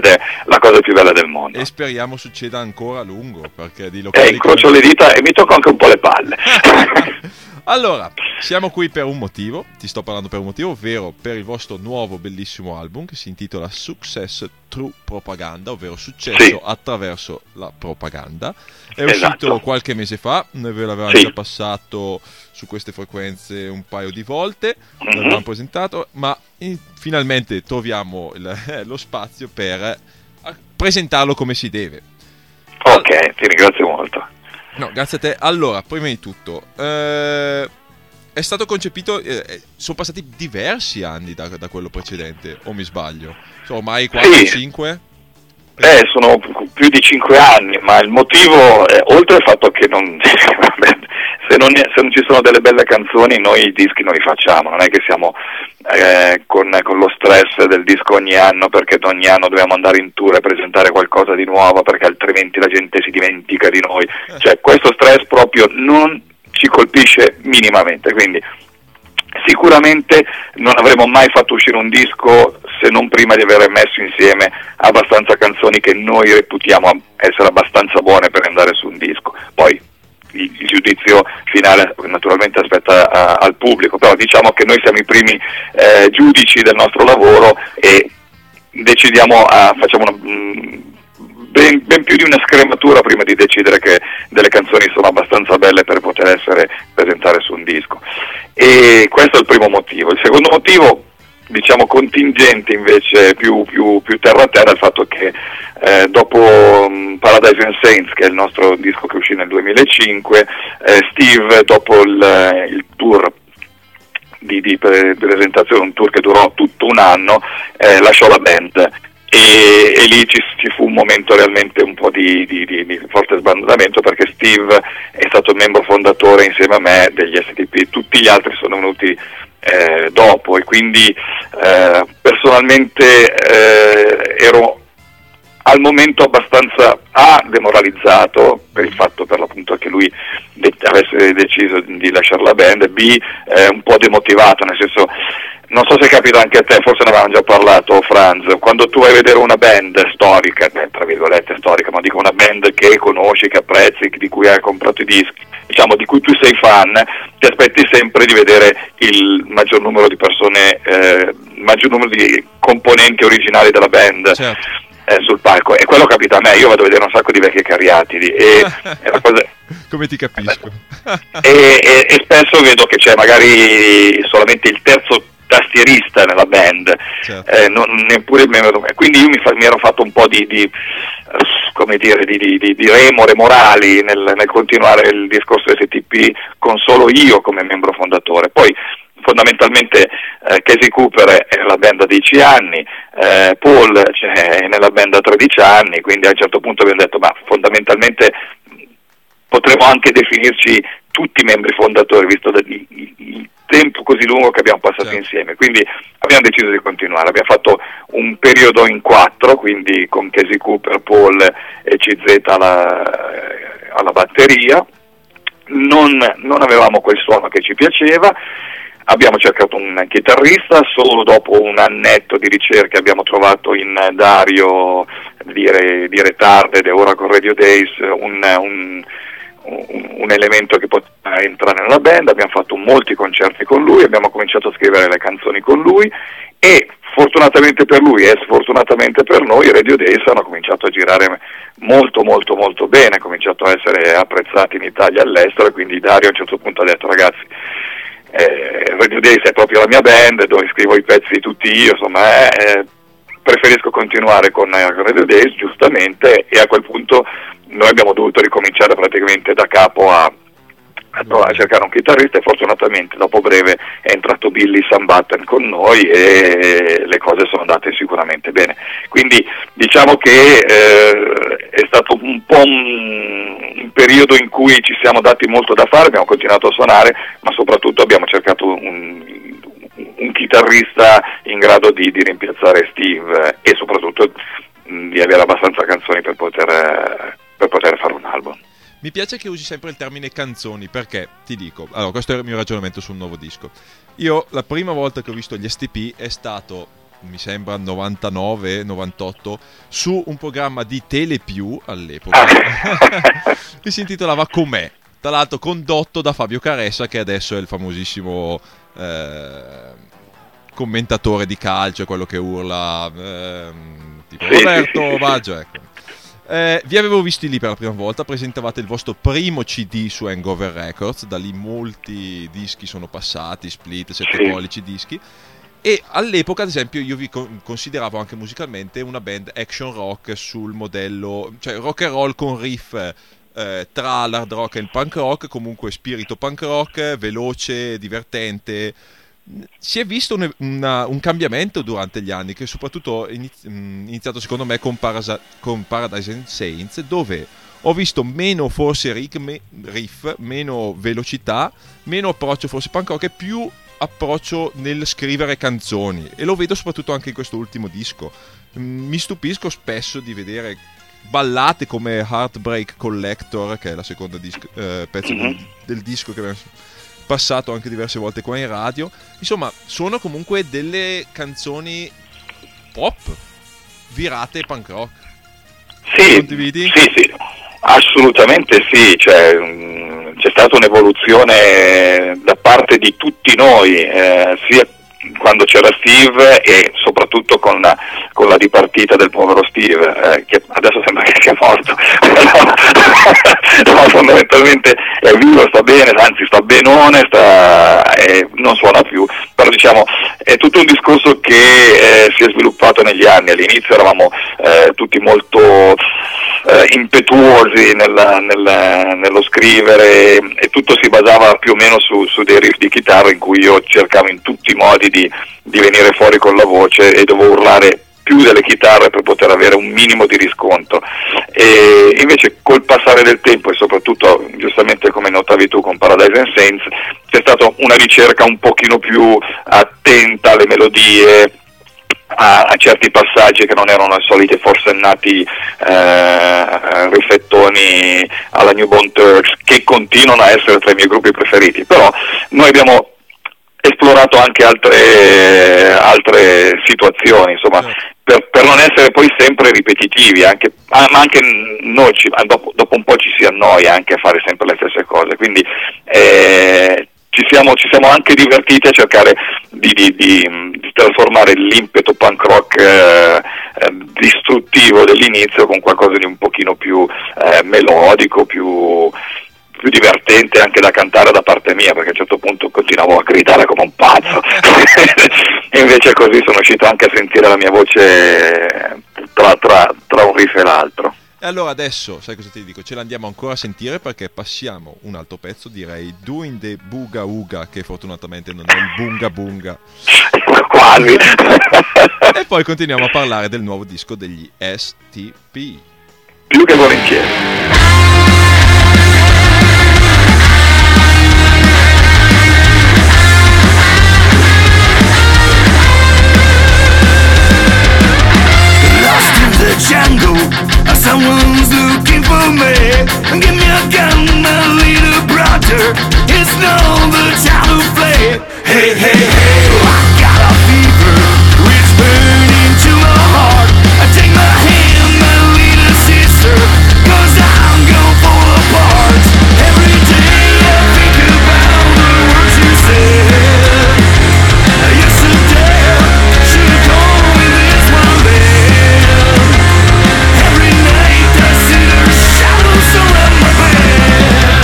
ed è la cosa più bella del mondo. E speriamo succeda ancora a lungo, perché di Eh, locali incrocio come- le dita e mi tocco anche un po' le palle. Allora, siamo qui per un motivo, ti sto parlando per un motivo, ovvero per il vostro nuovo bellissimo album che si intitola Success Through Propaganda, ovvero successo Sì. attraverso la propaganda. È Esatto. uscito qualche mese fa, noi ve l'avevamo Sì. già passato su queste frequenze un paio di volte, Mhm. l'avevamo presentato, ma in- finalmente troviamo il- lo spazio per eh, presentarlo come si deve. ok, ti ringrazio molto. No, grazie a te. Allora, prima di tutto, eh, è stato concepito. eh, eh, sono passati diversi anni da, da quello precedente, o mi sbaglio? Sono ormai 4-5? Eh, sono più di cinque anni, ma il motivo, eh, oltre al fatto che non, vabbè, se, non, se non ci sono delle belle canzoni, noi i dischi non li facciamo, non è che siamo eh, con, con lo stress del disco ogni anno perché ogni anno dobbiamo andare in tour e presentare qualcosa di nuovo perché altrimenti la gente si dimentica di noi. Cioè, questo stress proprio non ci colpisce minimamente, quindi sicuramente non avremmo mai fatto uscire un disco se non prima di aver messo insieme abbastanza canzoni che noi reputiamo essere abbastanza buone per andare su un disco. Poi il, giudizio finale naturalmente aspetta a- al pubblico, però diciamo che noi siamo i primi eh, giudici del nostro lavoro e decidiamo, a- facciamo una, mm, ben, ben più di una scrematura prima di decidere che delle canzoni sono abbastanza belle per poter essere presentate su un disco. E questo è il primo motivo. Il secondo motivo, diciamo contingente invece più, più, più terra a terra, il fatto che eh, dopo mm, Paradise and Saints, che è il nostro disco che uscì nel 2005, eh, Steve dopo il, il tour di, di pre- presentazione, un tour che durò tutto un anno, eh, lasciò la band. E, e lì ci, ci fu un momento realmente un po' di, di- di- di forte sbandamento perché Steve è stato membro fondatore insieme a me degli STP, tutti gli altri sono venuti eh, dopo e quindi eh, personalmente eh, ero al momento abbastanza A demoralizzato per il fatto per l'appunto che lui de- avesse deciso di lasciare la band, B eh, un po' demotivato, nel senso non so se capita anche a te, forse ne avevamo già parlato Franz, quando tu vai a vedere una band storica, tra virgolette storica, ma dico una band che conosci, che apprezzi, di cui hai comprato i dischi, diciamo di cui tu sei fan, ti aspetti sempre di vedere il maggior numero di persone, eh, il maggior numero di componenti originali della band Certo. Eh, sul palco e quello capita a me, io vado a vedere un sacco di vecchi cariatidi e, cosa- Come ti capisco? e- e- e spesso vedo che c'è magari solamente il terzo tastierista nella band, Certo. eh, non- neppure il membro, quindi io mi, fa- mi ero fatto un po' di, di, come dire, di, di- di- di remore morali nel, nel continuare il discorso STP con solo io come membro fondatore. Poi fondamentalmente eh, Casey Cooper è nella band da 10 anni, eh, Paul cioè, è nella band da 13 anni, quindi a un certo punto abbiamo detto ma fondamentalmente potremmo anche definirci tutti membri fondatori, visto il, il- il tempo così lungo che abbiamo passato Certo. insieme. Quindi abbiamo deciso di continuare. Abbiamo fatto un periodo in quattro, quindi con Casey Cooper, Paul e CZ alla, alla batteria. Non, non avevamo quel suono che ci piaceva. Abbiamo cercato un chitarrista, solo dopo un annetto di ricerche abbiamo trovato in Dario di, Re, di Retarded e ora con Radio Days un, un- un- elemento che poteva entrare nella band, abbiamo fatto molti concerti con lui, abbiamo cominciato a scrivere le canzoni con lui e fortunatamente per lui e sfortunatamente per noi Radio Days hanno cominciato a girare molto molto molto bene, hanno cominciato a essere apprezzati in Italia e all'estero e quindi Dario a un certo punto ha detto ragazzi eh, Radio Days è proprio la mia band dove scrivo i pezzi tutti io, insomma eh, eh, preferisco continuare con eh, Radio Days giustamente e a quel punto noi abbiamo dovuto ricominciare praticamente da capo a, a trovare- a cercare un chitarrista e fortunatamente dopo breve è entrato Billy Sambatten con noi e le cose sono andate sicuramente bene. Quindi diciamo che eh, è stato un po' un, un periodo in cui ci siamo dati molto da fare, abbiamo continuato a suonare, ma soprattutto abbiamo cercato un, un chitarrista in grado di, di rimpiazzare Steve eh, e soprattutto di avere abbastanza canzoni per poter, eh, per poter fare un album. Mi piace che usi sempre il termine canzoni perché ti dico, allora questo è il mio ragionamento sul nuovo disco. Io la prima volta che ho visto gli STP è stato, mi sembra 99-98, su un programma di Telepiù all'epoca che si intitolava Com'è. Tra l'altro condotto da Fabio Caressa che adesso è il famosissimo eh, commentatore di calcio, quello che urla ehm, tipo Roberto. Baggio, ecco. Eh, vi avevo visti lì per la prima volta, presentavate il vostro primo CD su Hangover Records, da lì molti dischi sono passati, split, 7 Sì. pollici dischi. E all'epoca, ad esempio, io vi con- consideravo anche musicalmente una band action rock sul modello, cioè rock and roll con riff eh, tra l'hard rock e il punk rock, comunque spirito punk rock, veloce, divertente. Si è visto un, una- un cambiamento durante gli anni, che soprattutto è mh, iniziato secondo me con, Parasa- con Paradise and Saints, dove ho visto meno forse riff, me- riff, meno velocità, meno approccio forse punk rock e più approccio nel scrivere canzoni e lo vedo soprattutto anche in questo ultimo disco. Mm, Mi stupisco spesso di vedere ballate come Heartbreak Collector, che è la seconda disc- eh, pezzo del, del disco che abbiamo passato anche diverse volte qua in radio. Insomma, sono comunque delle canzoni pop virate punk rock. Sì, Condividi? sì, sì, assolutamente sì, cioè, mh, c'è stata un'evoluzione da parte di tutti noi, eh, sia quando c'era Steve e soprattutto con la, con la dipartita del povero Steve, eh, che adesso sembra che sia morto, no, fondamentalmente è vivo, sta bene, anzi sta benone, sta, eh, non suona più, però diciamo è tutto un discorso che eh, si è sviluppato negli anni, all'inizio eravamo eh, tutti molto eh, impetuosi nella- nel- nello scrivere e tutto si basava più o meno su, su dei riff di chitarra in cui io cercavo in tutti i modi di, di venire fuori con la voce e dovevo urlare più delle chitarre per poter avere un minimo di riscontro. E invece col passare del tempo e soprattutto giustamente come notavi tu con Paradise and Saints c'è stata una ricerca un pochino più attenta alle melodie a, a certi passaggi che non erano i soliti forsennati eh, riflettoni alla Newborn Turks che continuano a essere tra i miei gruppi preferiti. Però noi abbiamo esplorato anche altre, altre situazioni insomma per, per non essere poi sempre ripetitivi anche, ma anche noi ci- dopo, dopo un po' ci si annoia anche a fare sempre le stesse cose. Quindi eh, ci siamo, ci siamo anche divertiti a cercare di, di- di- di trasformare l'impeto punk rock eh, eh, distruttivo dell'inizio con qualcosa di un pochino più eh, melodico, più, più divertente anche da cantare da parte mia, perché a un certo punto continuavo a gridare come un pazzo. e invece così sono uscito anche a sentire la mia voce tra, tra- tra un riff e l'altro. E allora adesso, sai cosa ti dico? Ce l'andiamo ancora a sentire perché passiamo un altro pezzo, direi Doing the Buga Uga, che fortunatamente non è il Bunga Bunga. Quasi. e poi continuiamo a parlare del nuovo disco degli STP. Più che volentieri. Hey, hey, hey, I got a fever, it's burning to my heart. I take my hand, my little sister, cause I'm gonna fall apart. Every day I think about the words you said. Yesterday, should've told me this one. Every night I see the shadows surround my bed.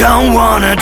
Don't wanna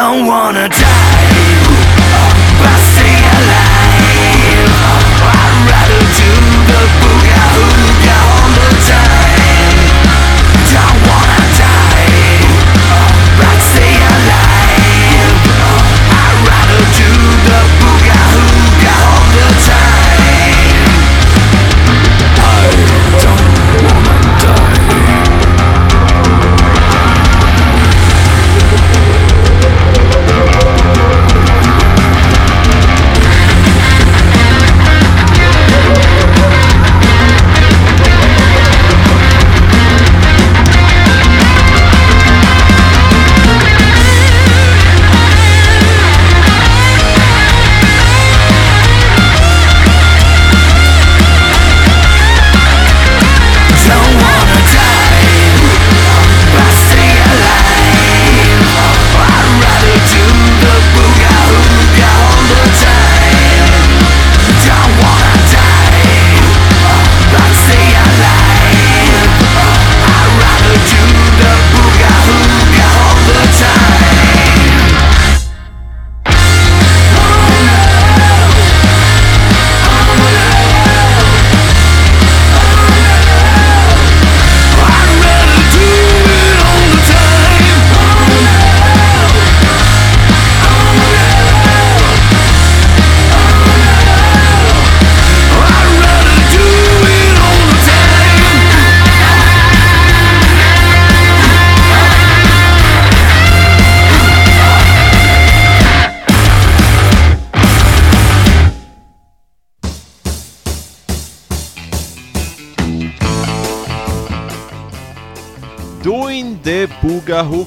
Don't wanna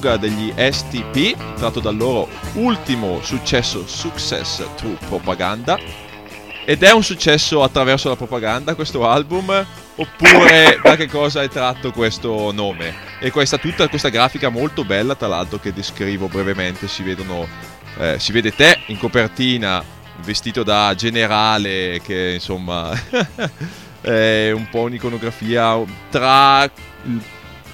Hooga degli STP, tratto dal loro ultimo successo Success Through Propaganda. Ed è un successo attraverso la propaganda questo album? Oppure da che cosa è tratto questo nome? E questa tutta questa grafica molto bella, tra l'altro, che descrivo brevemente, si vedono. eh, si vede te in copertina, vestito da generale, che insomma è un po' un'iconografia tra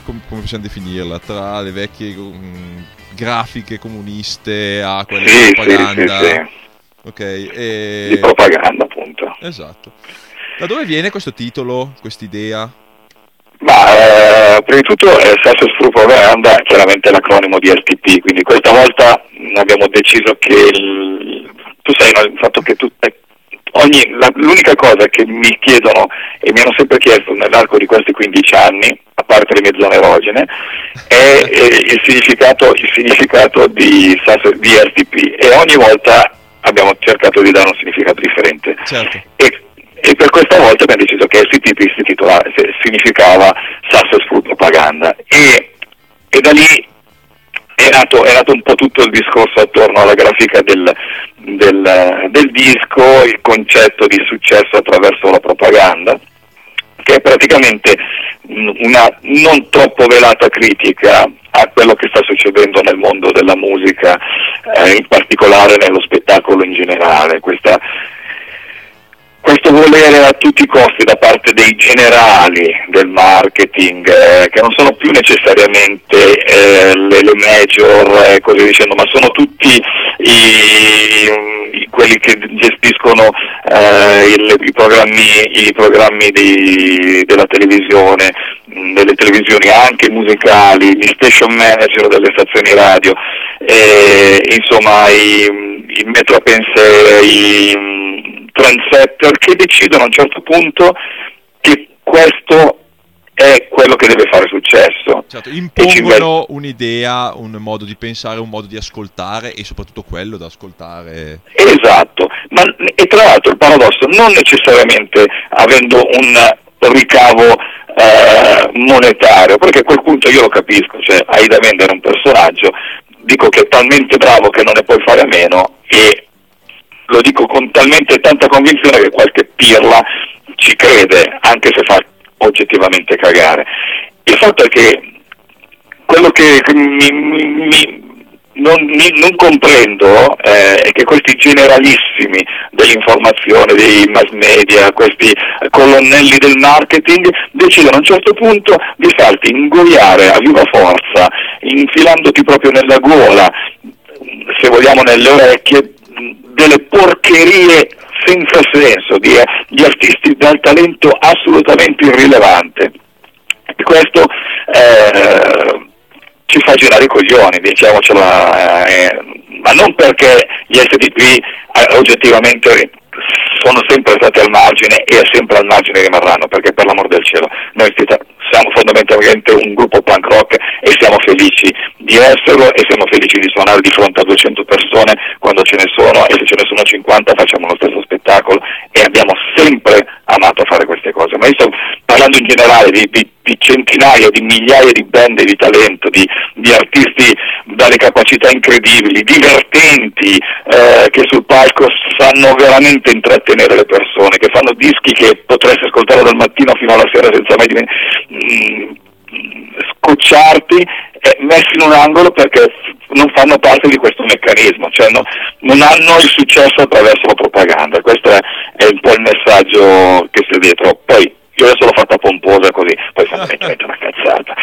com- come possiamo definirla? Tra le vecchie mm, grafiche comuniste a quelle Sì, di propaganda. sì, sì. Ok, e... Di propaganda, appunto. Esatto. Da dove viene questo titolo, quest'idea? Ma eh, prima di tutto eh, Success Through Propaganda è chiaramente l'acronimo di STP, quindi questa volta mh, abbiamo deciso che il- tu sai no, il fatto che tu, eh, ogni, la- l'unica cosa che mi chiedono e mi hanno sempre chiesto nell'arco di questi 15 anni, a parte le mie zone erogene, è eh, il significato, il significato di, di STP e ogni volta abbiamo cercato di dare un significato differente. Certo. E, e per questa volta abbiamo deciso che STP si titola- significava Successful Propaganda e, e da lì è nato, è nato un po' tutto il discorso attorno alla grafica del, del- del disco, il concetto di successo attraverso la propaganda che è praticamente mh, una non troppo velata critica a quello che sta succedendo nel mondo della musica, eh, in particolare nello spettacolo in generale. Questa, questo volere a tutti i costi da parte dei generali del marketing, eh, che non sono più necessariamente eh, le, major e così dicendo, ma sono tutti i, i- quelli che gestiscono eh, il- i programmi, i programmi di- della televisione, mh, delle televisioni anche musicali, gli station manager delle stazioni radio, e, insomma i, i metropense, i trendsetter che decidono a un certo punto che questo è quello che deve fare successo. Certo, impongono un'idea, un modo di pensare, un modo di ascoltare e soprattutto quello da ascoltare. Esatto, ma, e tra l'altro il paradosso non necessariamente avendo un ricavo eh, monetario, perché a quel punto io lo capisco, cioè hai da vendere un personaggio, dico che è talmente bravo che non ne puoi fare a meno e lo dico con talmente tanta convinzione che qualche pirla ci crede, anche se fa oggettivamente cagare. Il fatto è che quello che mi, mi- non, mi- non comprendo eh, è che questi generalissimi dell'informazione, dei mass media, questi colonnelli del marketing decidono a un certo punto di farti ingoiare a viva forza, infilandoti proprio nella gola se vogliamo, nelle orecchie delle porcherie senza senso, di, di artisti dal talento assolutamente irrilevante. E questo eh, ci fa girare i coglioni, diciamocelo, eh, ma non perché gli SDP eh, oggettivamente sono sempre stati al margine e sempre al margine rimarranno, perché per l'amor del cielo noi siamo fondamentalmente un gruppo punk rock e siamo felici di esserlo e siamo felici di suonare di fronte a 200 persone quando ce ne sono e se ce ne sono 50 facciamo lo stesso spettacolo e abbiamo sempre amato fare queste cose, ma io sto parlando in generale di, di- di centinaia, di migliaia di band di talento, di, di artisti dalle capacità incredibili, divertenti, eh, che sul palco sanno veramente intrattenere le persone, che fanno dischi che potresti ascoltare dal mattino fino alla sera senza mai dimen- scocciarti eh, messi in un angolo perché non fanno parte di questo meccanismo, cioè no- non hanno il successo attraverso la propaganda, questo è, è un po' il messaggio che c'è dietro. Poi io adesso l'ho fatta pomposa così, poi fondamentalmente è una cazzata.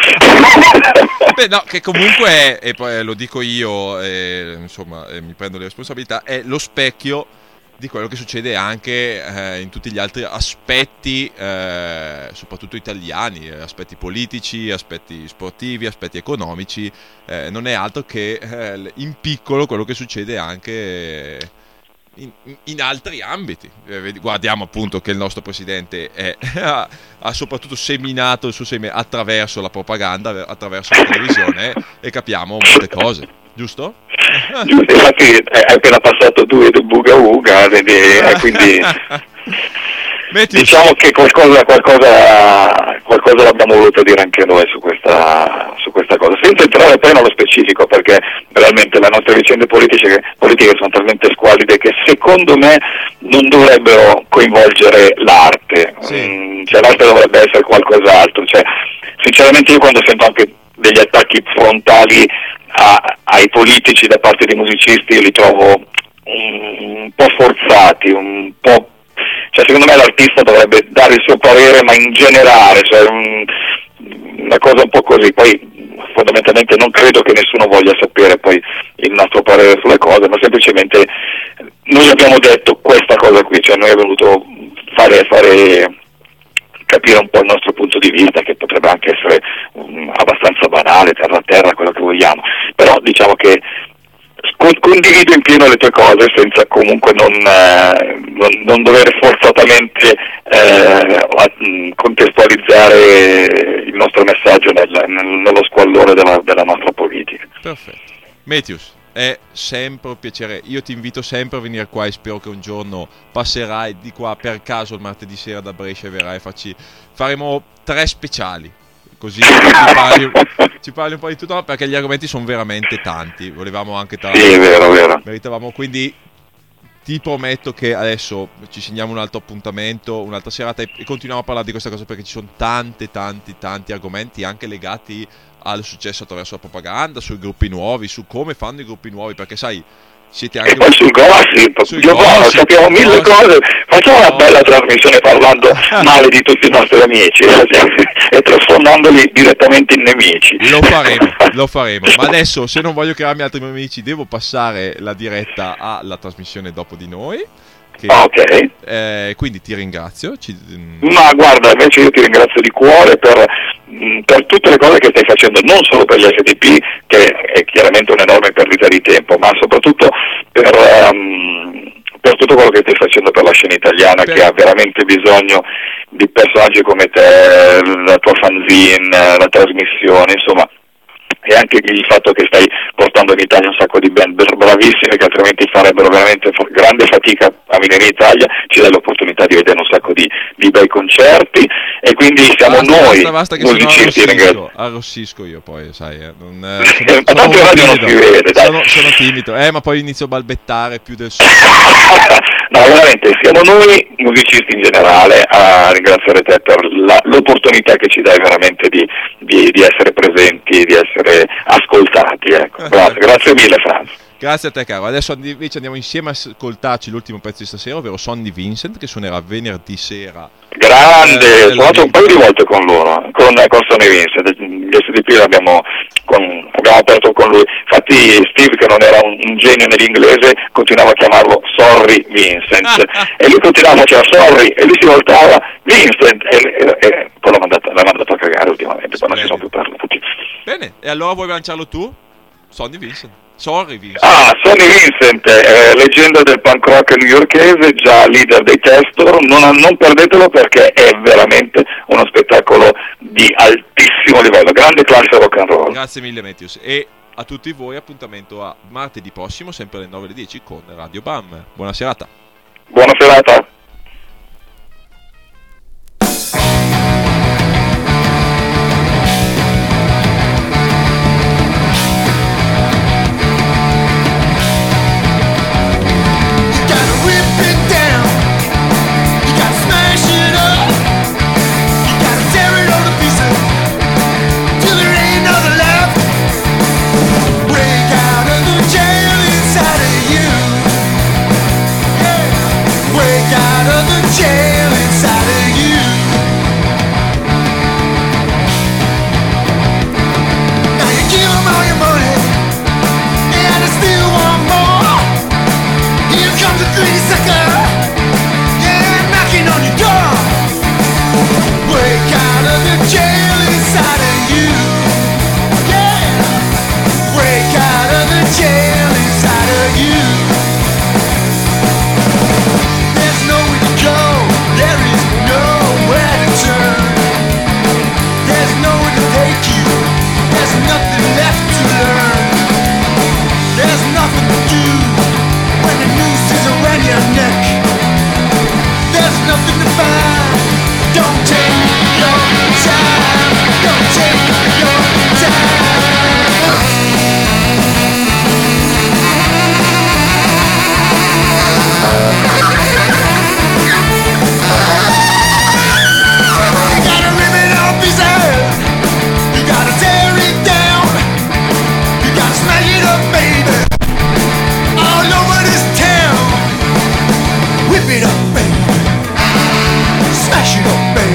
Beh, no, che comunque, è, e poi lo dico io, eh, insomma, eh, mi prendo le responsabilità, è lo specchio di quello che succede anche eh, in tutti gli altri aspetti, eh, soprattutto italiani, eh, aspetti politici, aspetti sportivi, aspetti economici, eh, non è altro che eh, in piccolo quello che succede anche in, in altri ambiti. Eh, guardiamo appunto che il nostro presidente è- ha soprattutto seminato il suo seme attraverso la propaganda, attraverso la televisione e capiamo molte cose, giusto? Giusto, infatti hai appena passato tu del Buga Uga, quindi Metti diciamo che qualcosa, qualcosa, qualcosa l'abbiamo voluto dire anche noi su questa, su questa cosa, senza entrare poi nello specifico, perché realmente le nostre vicende politiche, politiche sono talmente squallide che secondo me non dovrebbero coinvolgere l'arte, Sì. Mm, cioè l'arte dovrebbe essere qualcos'altro, cioè, sinceramente io quando sento anche degli attacchi frontali a- ai politici da parte dei musicisti li trovo un, un po' forzati, un po' cioè secondo me l'artista dovrebbe dare il suo parere ma in generale, cioè un- una cosa un po' così, poi fondamentalmente non credo che nessuno voglia sapere poi il nostro parere sulle cose, ma semplicemente noi abbiamo detto questa cosa qui, cioè noi abbiamo voluto fare, fare capire un po' il nostro punto di vista, che potrebbe anche essere mm, abbastanza banale, terra a terra, quello che vogliamo, però diciamo che con- condivido in pieno le tue cose senza comunque non, eh, non, non dover forzatamente eh, mh, contestualizzare il nostro messaggio nel- nello squallore della, della nostra politica. Perfetto. Metius, è sempre un piacere. Io ti invito sempre a venire qua e spero che un giorno passerai di qua per caso il martedì sera da Brescia e verrai a farci... Faremo tre speciali. Così ci parli, ci parli un po' di tutto, no, perché gli argomenti sono veramente tanti. Volevamo anche tra Sì, è vero, è vero. meritavamo quindi ti prometto che adesso ci segniamo un altro appuntamento, un'altra serata e e continuiamo a parlare di questa cosa perché ci sono tanti, tanti, tanti argomenti anche legati al successo attraverso la propaganda, sui gruppi nuovi, su come fanno i gruppi nuovi, perché sai, siete anche E poi sul gossip, Sui io gossip, sappiamo mille gossip. cose, facciamo una bella trasmissione parlando male di tutti i nostri amici e trasformandoli direttamente in nemici. Lo faremo, lo faremo. Ma adesso, se non voglio crearmi altri amici, devo passare la diretta alla trasmissione dopo di noi. Che, Ok. eh, quindi ti ringrazio. Ci- mm, Ma guarda, invece io ti ringrazio di cuore per, per tutte le cose che stai facendo, non solo per gli SDP, che è chiaramente un'enorme perdita di tempo, ma soprattutto per, ehm, per tutto quello che stai facendo per la scena italiana, Per- che ha veramente bisogno di personaggi come te, la tua fanzine, la trasmissione, insomma. E anche il fatto che stai portando in Italia un sacco di band bravissime che altrimenti farebbero veramente grande fatica a venire in Italia, ci dai l'opportunità di vedere un sacco di, di bei concerti e quindi siamo basta, noi basta, basta che musicisti arrossisco, arrossisco io poi, sai, eh, non, eh, Eh, ma tanto radio non si vede, dai. sono, sono timido, eh, ma poi inizio a balbettare più del solito. no, veramente, siamo noi musicisti in generale a ringraziare te per la- l'opportunità che ci dai veramente di, di- di essere presenti, di essere ascoltati. Ecco. Grazie, grazie mille Franz. Grazie a te caro, adesso invece andiamo insieme a ascoltarci l'ultimo pezzo di stasera, ovvero Sonny Vincent, che suonerà venerdì sera. Grande, Eh, ho suonato un paio di volte con loro, con, con Sonny Vincent, gli SDP l'abbiamo con- abbiamo aperto con lui. Infatti Steve, che non era un, un genio nell'inglese, continuava a chiamarlo Sorry Vincent. e lui continuava a chiamare Sorry, e lui si voltava Vincent, e, e- e poi l'ha mandato, l'ha mandato a cagare ultimamente, poi non si sono più parlati. Bene, e allora vuoi lanciarlo tu? Sonny Vincent. Sorry Vincent. Ah, Sonny Vincent, eh, leggenda del punk rock newyorkese, già leader dei Testor, non, non perdetelo perché è veramente uno spettacolo di altissimo livello, grande classe rock and roll. Grazie mille Matthews. E a tutti voi appuntamento a martedì prossimo, sempre alle 9 alle 10 con Radio Bam. Buona serata. Buona serata.